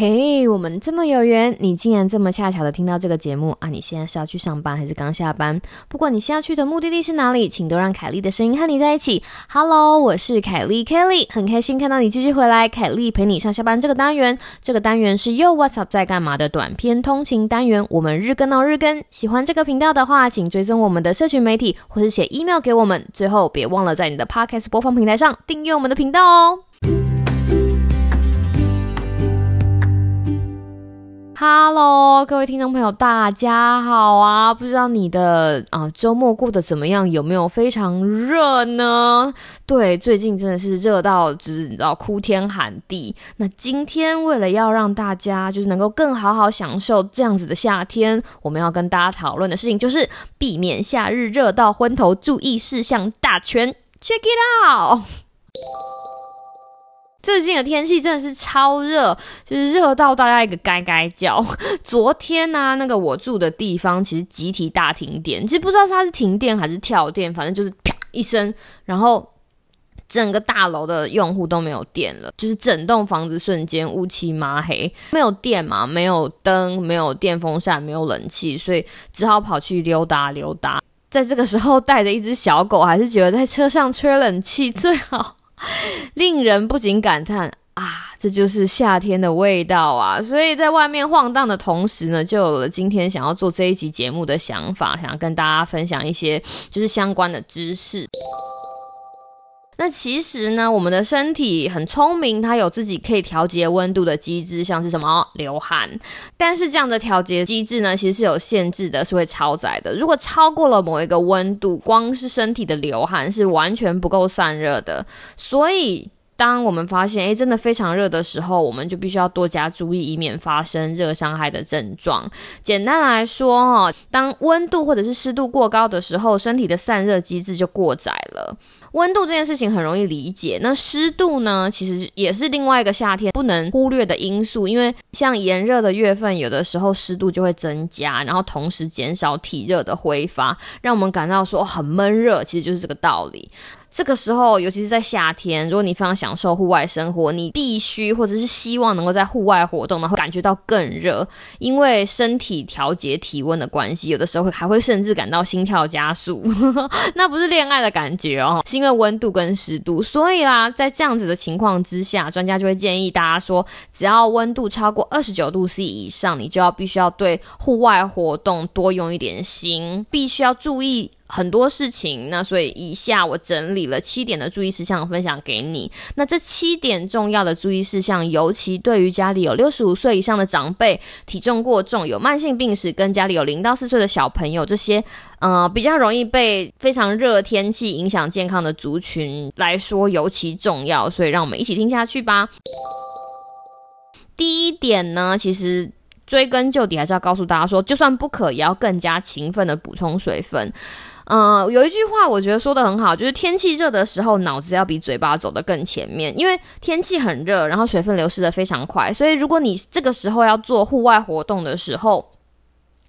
嘿，我们这么有缘，你竟然这么恰巧的听到这个节目啊！你现在是要去上班还是刚下班？不管你现在去的目的地是哪里，请都让凯莉的声音和你在一起。Hello，我是凯莉 Kelly，很开心看到你继续回来。凯莉陪你上下班这个单元，这个单元是又 What's Up 在干嘛的短篇通勤单元。我们日更哦日更，喜欢这个频道的话，请追踪我们的社群媒体，或是写 email 给我们。最后别忘了在你的 Podcast 播放平台上订阅我们的频道哦。Hello，各位听众朋友，大家好啊！不知道你的啊周末过得怎么样？有没有非常热呢？对，最近真的是热到就是你知道哭天喊地。那今天为了要让大家就是能够更好好享受这样子的夏天，我们要跟大家讨论的事情就是避免夏日热到昏头注意事项大全，Check it out。最近的天气真的是超热，就是热到大家一个该该叫。昨天呢，那个我住的地方其实集体大停电，其实不知道它是停电还是跳电，反正就是啪一声，然后整个大楼的用户都没有电了，就是整栋房子瞬间乌漆麻黑，没有电嘛，没有灯，没有电风扇，没有冷气，所以只好跑去溜达溜达。在这个时候带着一只小狗，还是觉得在车上吹冷气最好。令人不禁感叹啊，这就是夏天的味道啊！所以在外面晃荡的同时呢，就有了今天想要做这一集节目的想法，想要跟大家分享一些就是相关的知识。那其实呢，我们的身体很聪明，它有自己可以调节温度的机制，像是什么流汗。但是这样的调节机制呢，其实是有限制的，是会超载的。如果超过了某一个温度，光是身体的流汗是完全不够散热的，所以。当我们发现诶真的非常热的时候，我们就必须要多加注意，以免发生热伤害的症状。简单来说，哈，当温度或者是湿度过高的时候，身体的散热机制就过载了。温度这件事情很容易理解，那湿度呢，其实也是另外一个夏天不能忽略的因素。因为像炎热的月份，有的时候湿度就会增加，然后同时减少体热的挥发，让我们感到说很闷热，其实就是这个道理。这个时候，尤其是在夏天，如果你非常享受户外生活，你必须或者是希望能够在户外活动，然后感觉到更热，因为身体调节体温的关系，有的时候会还会甚至感到心跳加速，那不是恋爱的感觉哦，是因为温度跟湿度。所以啦，在这样子的情况之下，专家就会建议大家说，只要温度超过二十九度 C 以上，你就要必须要对户外活动多用一点心，必须要注意。很多事情，那所以以下我整理了七点的注意事项分享给你。那这七点重要的注意事项，尤其对于家里有六十五岁以上的长辈、体重过重、有慢性病史跟家里有零到四岁的小朋友这些，呃，比较容易被非常热天气影响健康的族群来说尤其重要。所以让我们一起听下去吧。第一点呢，其实追根究底还是要告诉大家说，就算不渴，也要更加勤奋的补充水分。嗯，有一句话我觉得说的很好，就是天气热的时候，脑子要比嘴巴走得更前面，因为天气很热，然后水分流失的非常快，所以如果你这个时候要做户外活动的时候，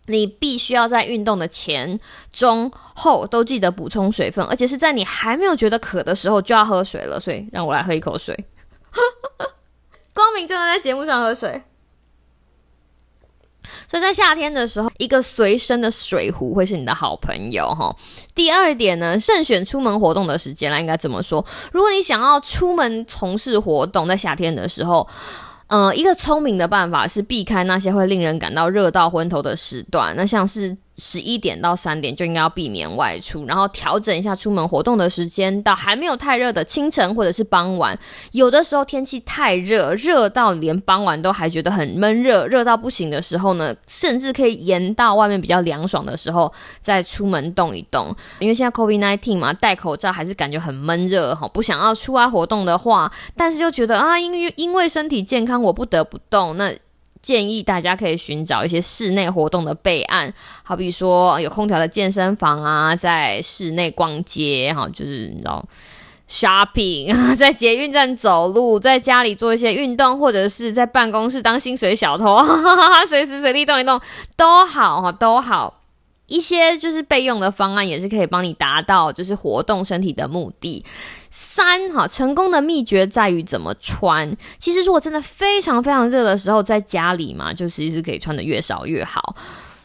你必须要在运动的前、中、后都记得补充水分，而且是在你还没有觉得渴的时候就要喝水了。所以让我来喝一口水，光明正大在节目上喝水。所以在夏天的时候，一个随身的水壶会是你的好朋友哈。第二点呢，慎选出门活动的时间啦，应该怎么说？如果你想要出门从事活动，在夏天的时候。嗯，一个聪明的办法是避开那些会令人感到热到昏头的时段，那像是十一点到三点就应该要避免外出，然后调整一下出门活动的时间，到还没有太热的清晨或者是傍晚。有的时候天气太热，热到连傍晚都还觉得很闷热，热到不行的时候呢，甚至可以延到外面比较凉爽的时候再出门动一动。因为现在 COVID nineteen 嘛，戴口罩还是感觉很闷热哈，不想要出外活动的话，但是又觉得啊，因为因为身体健康。我不得不动，那建议大家可以寻找一些室内活动的备案，好比说有空调的健身房啊，在室内逛街哈，就是你知道 shopping，啊 在捷运站走路，在家里做一些运动，或者是在办公室当薪水小偷，随时随地动一动都好哈，都好。一些就是备用的方案，也是可以帮你达到就是活动身体的目的。三哈，成功的秘诀在于怎么穿。其实如果真的非常非常热的时候，在家里嘛，就其实是可以穿的越少越好。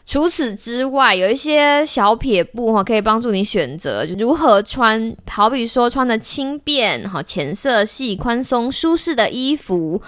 除此之外，有一些小撇步哈，可以帮助你选择如何穿。好比说，穿的轻便哈、浅色系、宽松舒适的衣服。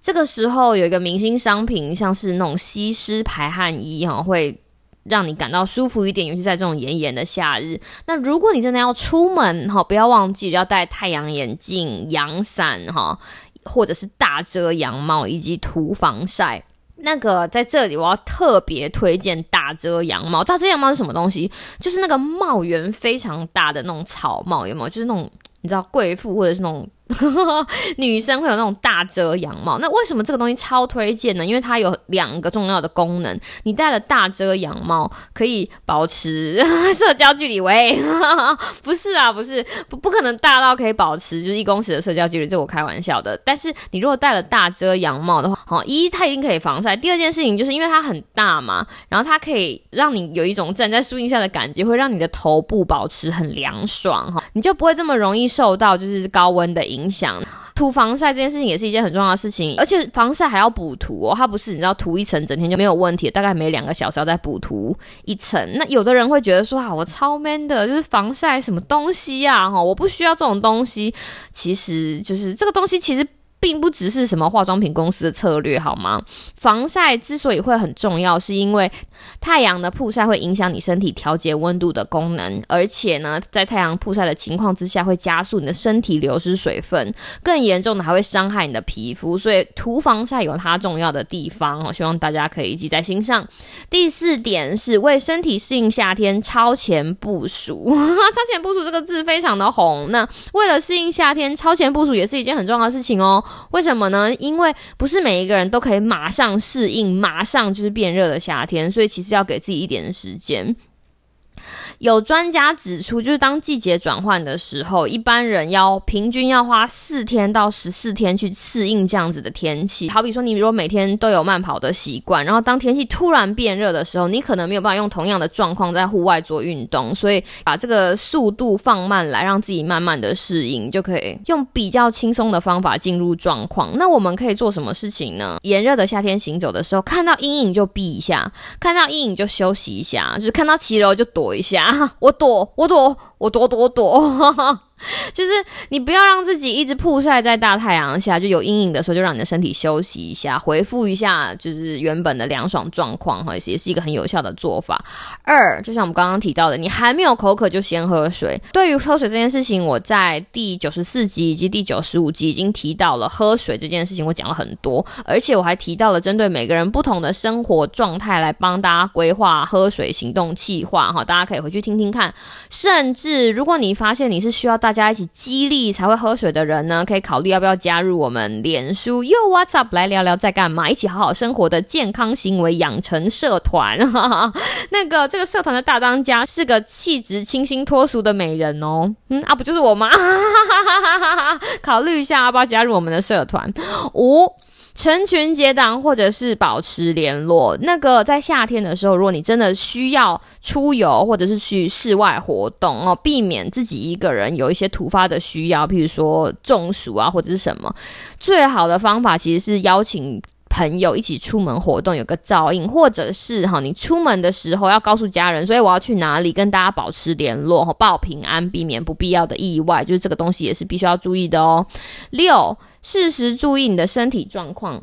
这个时候有一个明星商品，像是那种吸湿排汗衣哈，会让你感到舒服一点，尤其在这种炎炎的夏日。那如果你真的要出门哈，不要忘记要戴太阳眼镜、阳伞哈，或者是大遮阳帽以及涂防晒。那个在这里，我要特别推荐大遮阳帽。大遮阳帽是什么东西？就是那个帽檐非常大的那种草帽，有没有？就是那种你知道贵妇或者是那种。女生会有那种大遮阳帽，那为什么这个东西超推荐呢？因为它有两个重要的功能。你戴了大遮阳帽，可以保持 社交距离。喂，不是啊，不是，不不可能大到可以保持就是一公尺的社交距离，这我开玩笑的。但是你如果戴了大遮阳帽的话，好，一它一定可以防晒。第二件事情就是因为它很大嘛，然后它可以让你有一种站在树荫下的感觉，会让你的头部保持很凉爽哈，你就不会这么容易受到就是高温的影。影响涂防晒这件事情也是一件很重要的事情，而且防晒还要补涂哦，它不是你知道涂一层整天就没有问题，大概每两个小时要再补涂一层。那有的人会觉得说啊，我超 man 的，就是防晒什么东西呀？哈，我不需要这种东西。其实就是这个东西其实。并不只是什么化妆品公司的策略，好吗？防晒之所以会很重要，是因为太阳的曝晒会影响你身体调节温度的功能，而且呢，在太阳曝晒的情况之下，会加速你的身体流失水分，更严重的还会伤害你的皮肤。所以涂防晒有它重要的地方哦，希望大家可以记在心上。第四点是为身体适应夏天超前部署，超前部署这个字非常的红。那为了适应夏天，超前部署也是一件很重要的事情哦。为什么呢？因为不是每一个人都可以马上适应，马上就是变热的夏天，所以其实要给自己一点时间。有专家指出，就是当季节转换的时候，一般人要平均要花四天到十四天去适应这样子的天气。好比说，你如果每天都有慢跑的习惯，然后当天气突然变热的时候，你可能没有办法用同样的状况在户外做运动，所以把这个速度放慢来，让自己慢慢的适应，就可以用比较轻松的方法进入状况。那我们可以做什么事情呢？炎热的夏天行走的时候，看到阴影就避一下，看到阴影就休息一下，就是看到骑楼就躲一下。我躲，我躲，我躲躲躲。就是你不要让自己一直曝晒在大太阳下，就有阴影的时候，就让你的身体休息一下，回复一下，就是原本的凉爽状况哈，也是一个很有效的做法。二，就像我们刚刚提到的，你还没有口渴就先喝水。对于喝水这件事情，我在第九十四集以及第九十五集已经提到了喝水这件事情，我讲了很多，而且我还提到了针对每个人不同的生活状态来帮大家规划喝水行动计划哈，大家可以回去听听看。甚至如果你发现你是需要大大家一起激励才会喝水的人呢，可以考虑要不要加入我们脸书又 What's Up 来聊聊在干嘛，一起好好生活的健康行为养成社团。那个这个社团的大当家是个气质清新脱俗的美人哦，嗯啊不就是我吗？考虑一下要不要加入我们的社团五。成群结党，或者是保持联络。那个在夏天的时候，如果你真的需要出游，或者是去室外活动哦，避免自己一个人有一些突发的需要，譬如说中暑啊，或者是什么，最好的方法其实是邀请朋友一起出门活动，有个照应，或者是哈，你出门的时候要告诉家人，所以我要去哪里，跟大家保持联络，报平安，避免不必要的意外，就是这个东西也是必须要注意的哦。六。适时注意你的身体状况，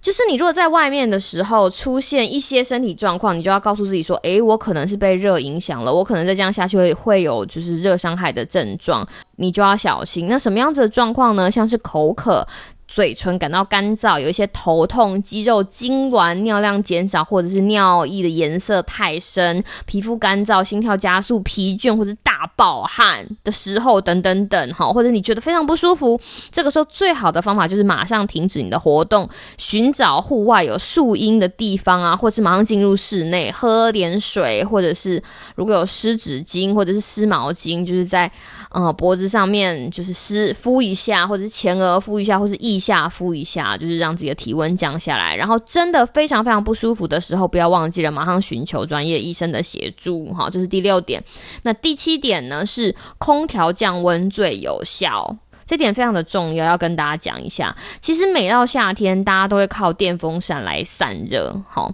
就是你如果在外面的时候出现一些身体状况，你就要告诉自己说：“诶，我可能是被热影响了，我可能再这样下去会会有就是热伤害的症状，你就要小心。”那什么样子的状况呢？像是口渴、嘴唇感到干燥、有一些头痛、肌肉痉挛、尿量减少，或者是尿液的颜色太深、皮肤干燥、心跳加速、疲倦或者大。大爆汗的时候，等等等，哈，或者你觉得非常不舒服，这个时候最好的方法就是马上停止你的活动，寻找户外有树荫的地方啊，或是马上进入室内，喝点水，或者是如果有湿纸巾或者是湿毛巾，就是在呃脖子上面就是湿敷一下，或者是前额敷一下，或是腋下敷一下，就是让自己的体温降下来。然后真的非常非常不舒服的时候，不要忘记了马上寻求专业医生的协助，哈，这是第六点。那第七点呢是空调降温最有效，这点非常的重要，要跟大家讲一下。其实每到夏天，大家都会靠电风扇来散热，好，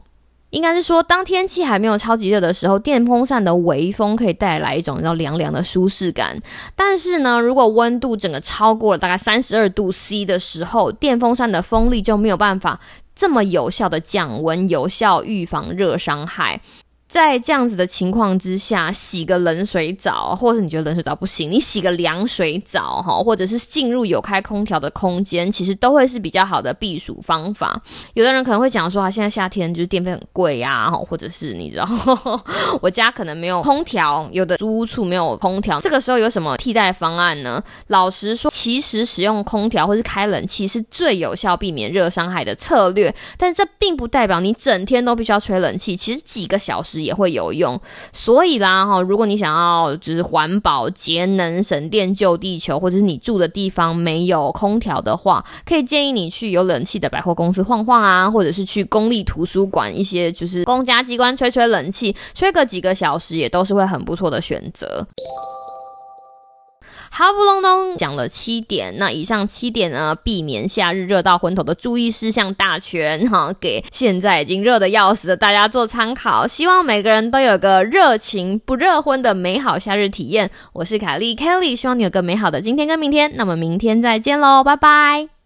应该是说当天气还没有超级热的时候，电风扇的微风可以带来一种叫凉凉的舒适感。但是呢，如果温度整个超过了大概三十二度 C 的时候，电风扇的风力就没有办法这么有效的降温，有效预防热伤害。在这样子的情况之下，洗个冷水澡，或者是你觉得冷水澡不行，你洗个凉水澡哈，或者是进入有开空调的空间，其实都会是比较好的避暑方法。有的人可能会讲说，啊，现在夏天就是电费很贵呀，或者是你知道，我家可能没有空调，有的租屋处没有空调，这个时候有什么替代方案呢？老实说，其实使用空调或是开冷气是最有效避免热伤害的策略，但这并不代表你整天都必须要吹冷气，其实几个小时。也会有用，所以啦哈，如果你想要就是环保、节能、省电、救地球，或者是你住的地方没有空调的话，可以建议你去有冷气的百货公司晃晃啊，或者是去公立图书馆一些就是公家机关吹吹冷气，吹个几个小时也都是会很不错的选择。哈不隆咚讲了七点，那以上七点呢，避免夏日热到昏头的注意事项大全哈，给现在已经热的要死的大家做参考。希望每个人都有个热情不热昏的美好夏日体验。我是凯莉 Kelly，希望你有个美好的今天跟明天。那么明天再见喽，拜拜。